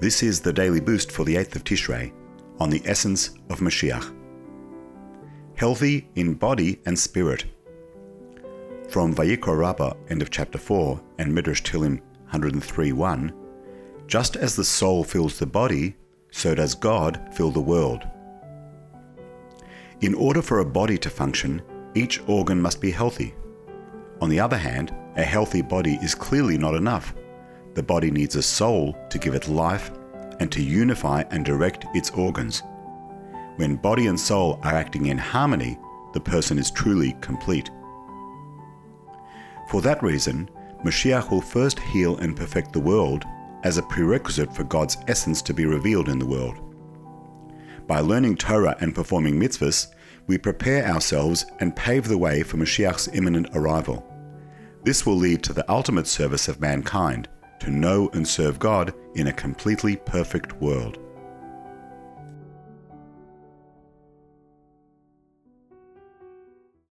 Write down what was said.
This is the daily boost for the 8th of Tishrei on the essence of Mashiach. Healthy in body and spirit. From Vayikra Rabbah, end of chapter 4, and Midrash Tilim 103 1, just as the soul fills the body, so does God fill the world. In order for a body to function, each organ must be healthy. On the other hand, a healthy body is clearly not enough. The body needs a soul to give it life and to unify and direct its organs. When body and soul are acting in harmony, the person is truly complete. For that reason, Mashiach will first heal and perfect the world as a prerequisite for God's essence to be revealed in the world. By learning Torah and performing mitzvahs, we prepare ourselves and pave the way for Mashiach's imminent arrival. This will lead to the ultimate service of mankind, to know and serve God in a completely perfect world.